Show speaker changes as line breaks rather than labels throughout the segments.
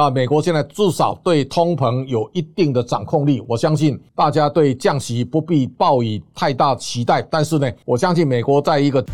那美国现在至少对通膨有一定的掌控力，我相信大家对降息不必抱以太大期待。但是呢，我相信美国在一个。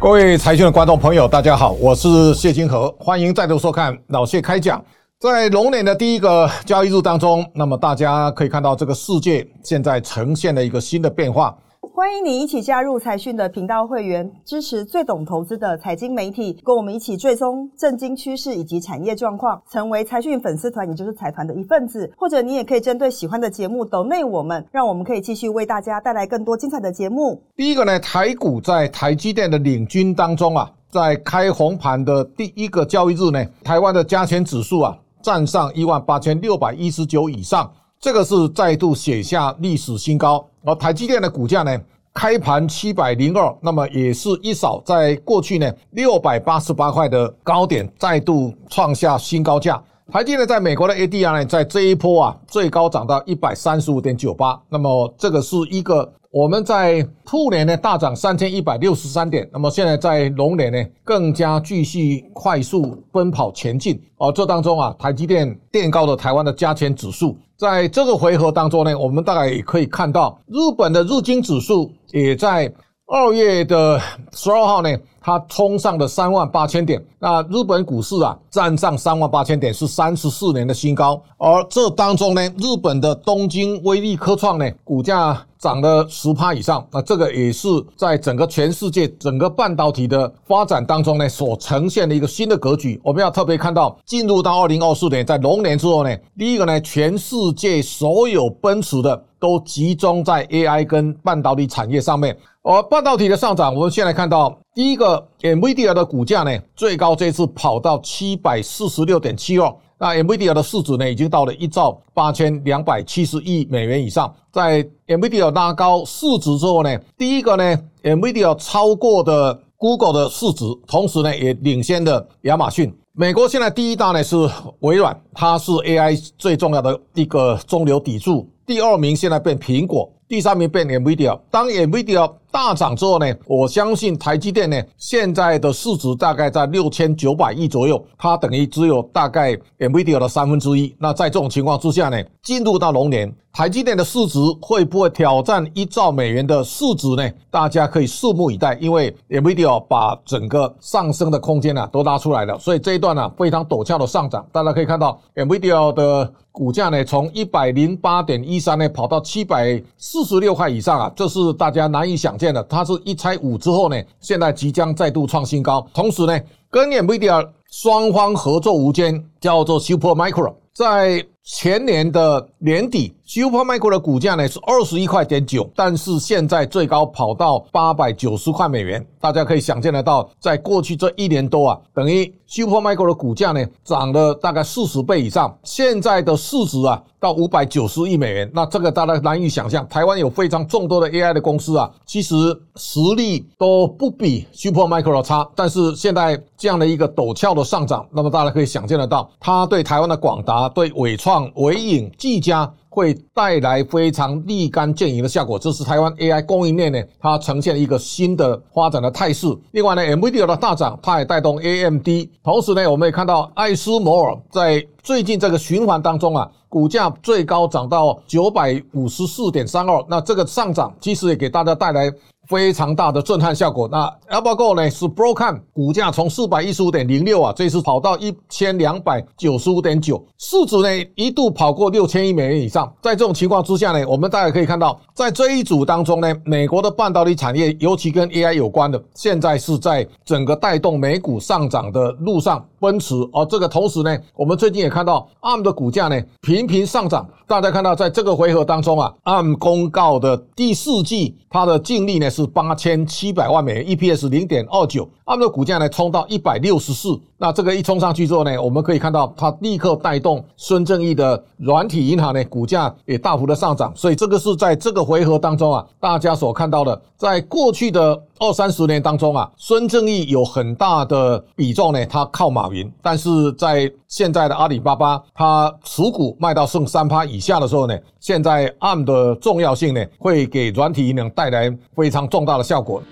各位财讯的观众朋友，大家好，我是谢金河，欢迎再度收看老谢开讲。在龙年的第一个交易日当中，那么大家可以看到这个世界现在呈现了一个新的变化。
欢迎你一起加入财讯的频道会员，支持最懂投资的财经媒体，跟我们一起追踪政经趋势以及产业状况，成为财讯粉丝团，也就是财团的一份子。或者你也可以针对喜欢的节目抖内我们，让我们可以继续为大家带来更多精彩的节目。
第一个呢，台股在台积电的领军当中啊，在开红盘的第一个交易日呢，台湾的加权指数啊站上一万八千六百一十九以上，这个是再度写下历史新高。而台积电的股价呢，开盘七百零二，那么也是一扫在过去呢六百八十八块的高点，再度创下新高价。台积电在美国的 ADR 呢，在这一波啊最高涨到一百三十五点九八，那么这个是一个。我们在兔年呢大涨三千一百六十三点，那么现在在龙年呢更加继续快速奔跑前进。而这当中啊，台积电垫高了台湾的加权指数，在这个回合当中呢，我们大概也可以看到日本的日经指数也在二月的十二号呢，它冲上了三万八千点。那日本股市啊站上三万八千点是三十四年的新高，而这当中呢，日本的东京威力科创呢股价。涨了十趴以上，那这个也是在整个全世界整个半导体的发展当中呢，所呈现的一个新的格局。我们要特别看到，进入到二零二四年，在龙年之后呢，第一个呢，全世界所有奔驰的都集中在 AI 跟半导体产业上面。而半导体的上涨，我们现在看到第一个，NVIDIA 的股价呢，最高这次跑到七百四十六点七二。那 NVIDIA 的市值呢，已经到了一兆八千两百七十亿美元以上。在 NVIDIA 拉高市值之后呢，第一个呢，NVIDIA 超过的 Google 的市值，同时呢，也领先的亚马逊。美国现在第一大呢是微软，它是 AI 最重要的一个中流砥柱。第二名现在变苹果，第三名变 NVIDIA。当 NVIDIA 大涨之后呢，我相信台积电呢现在的市值大概在六千九百亿左右，它等于只有大概 NVIDIA 的三分之一。那在这种情况之下呢，进入到龙年，台积电的市值会不会挑战一兆美元的市值呢？大家可以拭目以待，因为 NVIDIA 把整个上升的空间呢都拉出来了，所以这一段呢非常陡峭的上涨。大家可以看到 NVIDIA 的股价呢从一百零八点一三呢跑到七百四四十六块以上啊，这是大家难以想。见的，它是一拆五之后呢，现在即将再度创新高。同时呢，跟 NVIDIA 双方合作无间，叫做 Supermicro，在前年的年底。Supermicro 的股价呢是二十一块点九，但是现在最高跑到八百九十块美元。大家可以想见得到，在过去这一年多啊，等于 Supermicro 的股价呢涨了大概四十倍以上。现在的市值啊到五百九十亿美元，那这个大家难以想象。台湾有非常众多的 AI 的公司啊，其实实力都不比 Supermicro 差。但是现在这样的一个陡峭的上涨，那么大家可以想见得到，它对台湾的广达、对纬创、纬颖、技嘉。会带来非常立竿见影的效果，这是台湾 AI 供应链呢，它呈现一个新的发展的态势。另外呢，NVIDIA 的大涨，它也带动 AMD。同时呢，我们也看到艾斯摩尔在最近这个循环当中啊，股价最高涨到九百五十四点三二，那这个上涨其实也给大家带来。非常大的震撼效果。那 Alphabet 呢是 Broadcom 股价从四百一十五点零六啊，这次跑到一千两百九十五点九，市值呢一度跑过六千亿美元以上。在这种情况之下呢，我们大家可以看到，在这一组当中呢，美国的半导体产业，尤其跟 AI 有关的，现在是在整个带动美股上涨的路上奔驰。而这个同时呢，我们最近也看到 ARM 的股价呢频频上涨。大家看到，在这个回合当中啊，ARM 公告的第四季它的净利呢是。八千七百万美元，EPS 零点二九，，ARM 的股价呢冲到一百六十四，那这个一冲上去之后呢，我们可以看到它立刻带动孙正义的软体银行呢股价也大幅的上涨，所以这个是在这个回合当中啊，大家所看到的，在过去的二三十年当中啊，孙正义有很大的比重呢，他靠马云，但是在现在的阿里巴巴，他持股卖到剩三趴以下的时候呢，现在 ARM 的重要性呢，会给软体银行带来非常重大的效果。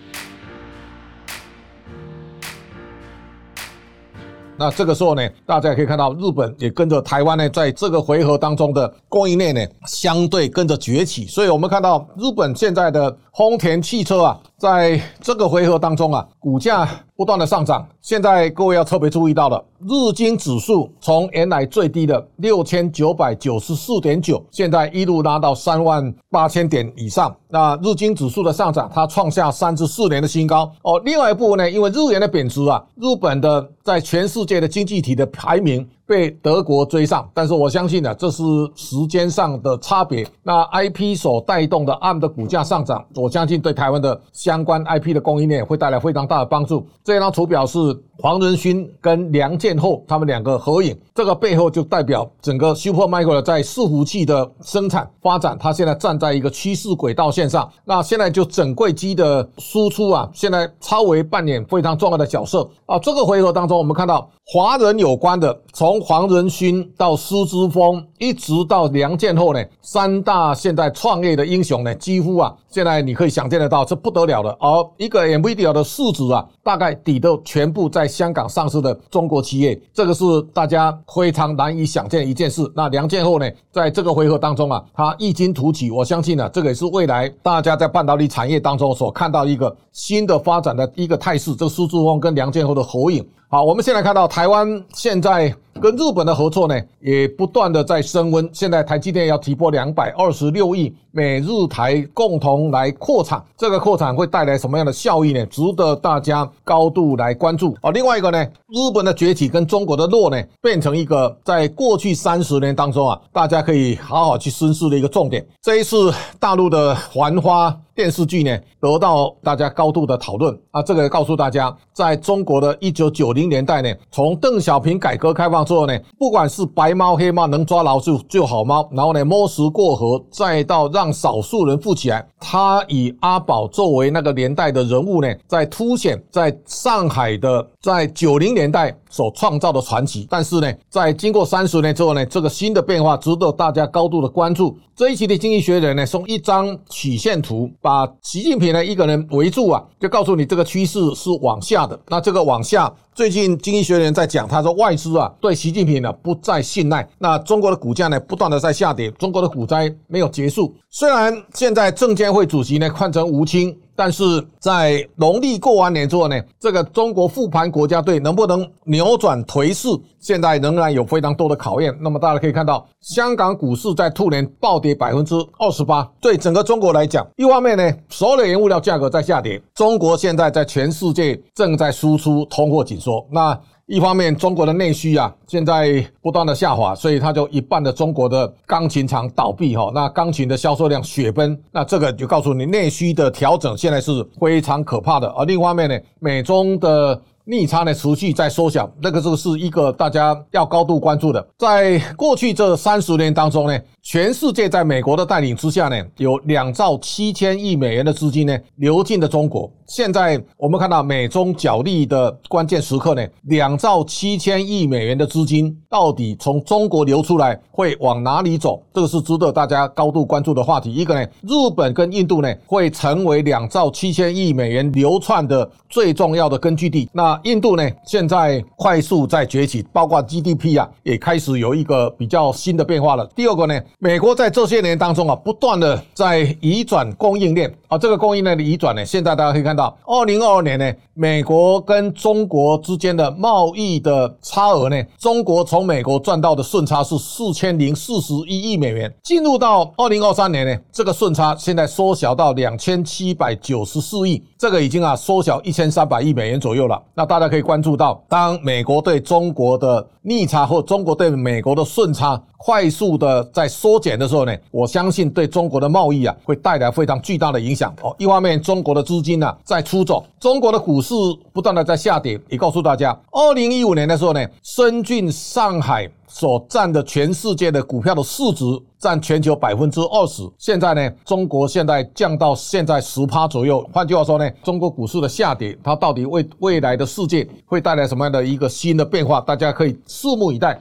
那这个时候呢，大家可以看到日本也跟着台湾呢，在这个回合当中的供应链呢，相对跟着崛起。所以我们看到日本现在的丰田汽车啊，在这个回合当中啊，股价不断的上涨。现在各位要特别注意到了，日经指数从原来最低的六千九百九十四点九，现在一路拉到三万八千点以上。那日经指数的上涨，它创下三至四年的新高。哦，另外一部分呢，因为日元的贬值啊，日本的在全世界的经济体的排名。被德国追上，但是我相信呢，这是时间上的差别。那 IP 所带动的 ARM 的股价上涨，我相信对台湾的相关 IP 的供应链会带来非常大的帮助。这张图表是黄仁勋跟梁建厚他们两个合影，这个背后就代表整个 Supermicro 在伺服器的生产发展，它现在站在一个趋势轨道线上。那现在就整柜机的输出啊，现在超微扮演非常重要的角色啊。这个回合当中，我们看到华人有关的从黄仁勋到苏之锋，一直到梁建厚呢，三大现在创业的英雄呢，几乎啊，现在你可以想见得到，这不得了的。而一个 NVIDIA 的市值啊，大概抵得全部在香港上市的中国企业，这个是大家非常难以想见的一件事。那梁建厚呢，在这个回合当中啊，他异军突起，我相信呢，这个也是未来大家在半导体产业当中所看到一个新的发展的一个态势。这个施之锋跟梁建厚的合影。好，我们现在看到台湾现在跟日本的合作呢，也不断的在升温。现在台积电要提拨两百二十六亿，美日台共同来扩产，这个扩产会带来什么样的效益呢？值得大家高度来关注。哦，另外一个呢，日本的崛起跟中国的弱呢，变成一个在过去三十年当中啊，大家可以好好去深思的一个重点。这一次大陆的繁花。电视剧呢，得到大家高度的讨论啊！这个告诉大家，在中国的一九九零年代呢，从邓小平改革开放之后呢，不管是白猫黑猫，能抓老鼠就好猫，然后呢，摸石过河，再到让少数人富起来，他以阿宝作为那个年代的人物呢，在凸显在上海的在九零年代所创造的传奇。但是呢，在经过三十年之后呢，这个新的变化值得大家高度的关注。这一期的经济学人呢，送一张曲线图。把习近平呢一个人围住啊，就告诉你这个趋势是往下的。那这个往下，最近经济学人在讲，他说外资啊对习近平呢不再信赖。那中国的股价呢不断的在下跌，中国的股灾没有结束。虽然现在证监会主席呢换成吴清。但是在农历过完年之后呢，这个中国复盘国家队能不能扭转颓势，现在仍然有非常多的考验。那么大家可以看到，香港股市在兔年暴跌百分之二十八。对整个中国来讲，一方面呢，所有的原物料价格在下跌，中国现在在全世界正在输出通货紧缩。那一方面，中国的内需啊，现在不断的下滑，所以它就一半的中国的钢琴厂倒闭哈，那钢琴的销售量雪崩，那这个就告诉你内需的调整现在是非常可怕的。而另一方面呢，美中的逆差呢持续在缩小，那个这个是一个大家要高度关注的。在过去这三十年当中呢，全世界在美国的带领之下呢，有两兆七千亿美元的资金呢流进了中国。现在我们看到美中角力的关键时刻呢，两兆七千亿美元的资金到底从中国流出来会往哪里走？这个是值得大家高度关注的话题。一个呢，日本跟印度呢会成为两兆七千亿美元流窜的最重要的根据地。那印度呢现在快速在崛起，包括 GDP 啊也开始有一个比较新的变化了。第二个呢，美国在这些年当中啊不断的在移转供应链啊，这个供应链的移转呢，现在大家可以看。到二零二二年呢，美国跟中国之间的贸易的差额呢，中国从美国赚到的顺差是四千零四十一亿美元。进入到二零二三年呢，这个顺差现在缩小到两千七百九十四亿，这个已经啊缩小一千三百亿美元左右了。那大家可以关注到，当美国对中国的逆差或中国对美国的顺差快速的在缩减的时候呢，我相信对中国的贸易啊会带来非常巨大的影响哦。一方面，中国的资金呢在出走，中国的股市不断的在下跌。也告诉大家，二零一五年的时候呢，深圳、上海所占的全世界的股票的市值占全球百分之二十。现在呢，中国现在降到现在十趴左右。换句话说呢，中国股市的下跌，它到底为未来的世界会带来什么样的一个新的变化？大家可以拭目以待。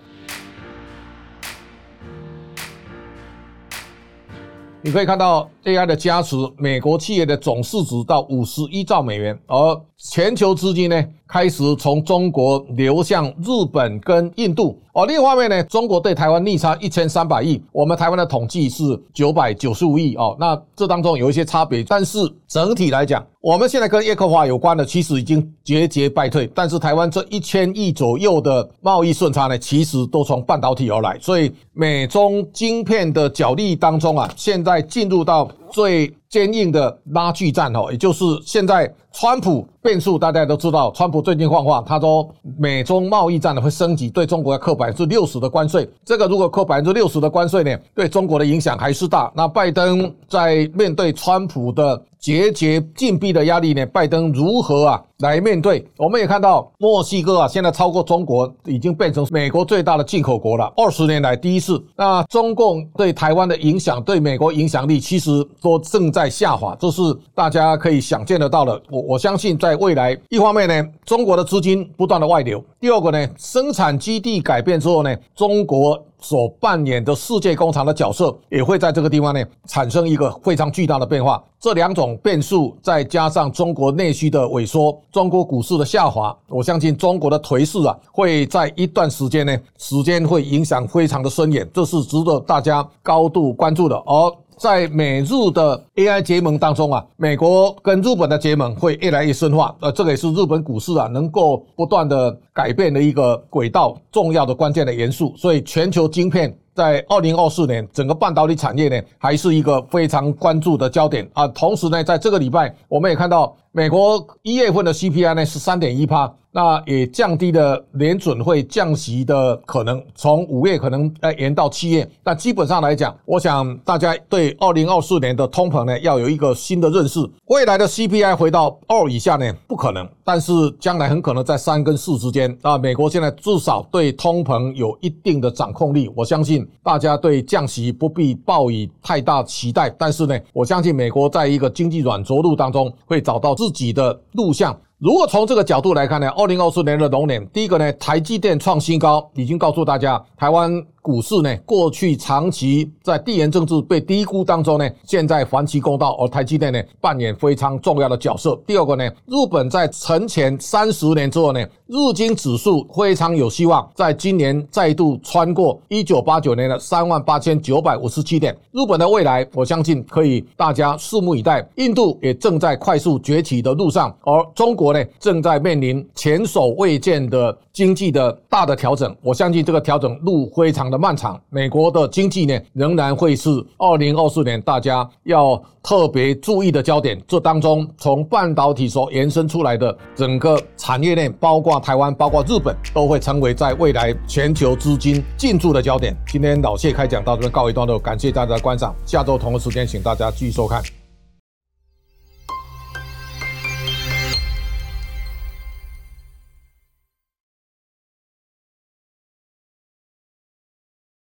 你可以看到 AI 的加持，美国企业的总市值到五十一兆美元，而全球资金呢开始从中国流向日本跟印度。哦，另一方面呢，中国对台湾逆差一千三百亿，我们台湾的统计是九百九十五亿哦。那这当中有一些差别，但是整体来讲，我们现在跟叶克华有关的其实已经节节败退。但是台湾这一千亿左右的贸易顺差呢，其实都从半导体而来。所以美中晶片的角力当中啊，现在进入到最坚硬的拉锯战哦，也就是现在川普变数，大家都知道，川普最近放话，他说美中贸易战呢会升级，对中国要扣百分之六十的关税。这个如果扣百分之六十的关税呢，对中国的影响还是大。那拜登在面对川普的节节禁闭的压力呢，拜登如何啊来面对？我们也看到墨西哥啊，现在超过中国，已经变成美国最大的进口国了，二十年来第一次。那中共对台湾的影响，对美国影响力，其实都正在下滑，这是大家可以想见得到的。我我相信，在未来，一方面呢，中国的资金不断的外流；第二个呢，生产基地改变之后呢，中国。所扮演的世界工厂的角色，也会在这个地方呢产生一个非常巨大的变化。这两种变数，再加上中国内需的萎缩，中国股市的下滑，我相信中国的颓势啊，会在一段时间呢，时间会影响非常的深远，这是值得大家高度关注的。而在美日的 AI 结盟当中啊，美国跟日本的结盟会越来越深化，呃，这个也是日本股市啊能够不断的改变的一个轨道重要的关键的元素。所以全球晶片在二零二四年整个半导体产业呢，还是一个非常关注的焦点啊。同时呢，在这个礼拜我们也看到美国一月份的 CPI 呢是三点一趴。那也降低了联准会降息的可能，从五月可能呃延到七月。但基本上来讲，我想大家对二零二四年的通膨呢要有一个新的认识。未来的 CPI 回到二以下呢不可能，但是将来很可能在三跟四之间。啊，美国现在至少对通膨有一定的掌控力。我相信大家对降息不必抱以太大期待，但是呢，我相信美国在一个经济软着陆当中会找到自己的路向。如果从这个角度来看呢，二零二四年的龙年，第一个呢，台积电创新高，已经告诉大家，台湾。股市呢，过去长期在地缘政治被低估当中呢，现在还其公道，而台积电呢扮演非常重要的角色。第二个呢，日本在沉潜三十年之后呢，日经指数非常有希望在今年再度穿过一九八九年的三万八千九百五十七点。日本的未来，我相信可以大家拭目以待。印度也正在快速崛起的路上，而中国国呢，正在面临前所未见的经济的大的调整。我相信这个调整路非常的。漫长，美国的经济呢，仍然会是二零二四年大家要特别注意的焦点。这当中，从半导体所延伸出来的整个产业链，包括台湾、包括日本，都会成为在未来全球资金进驻的焦点。今天老谢开讲到这边告一段落，感谢大家的观赏。下周同一时间，请大家继续收看。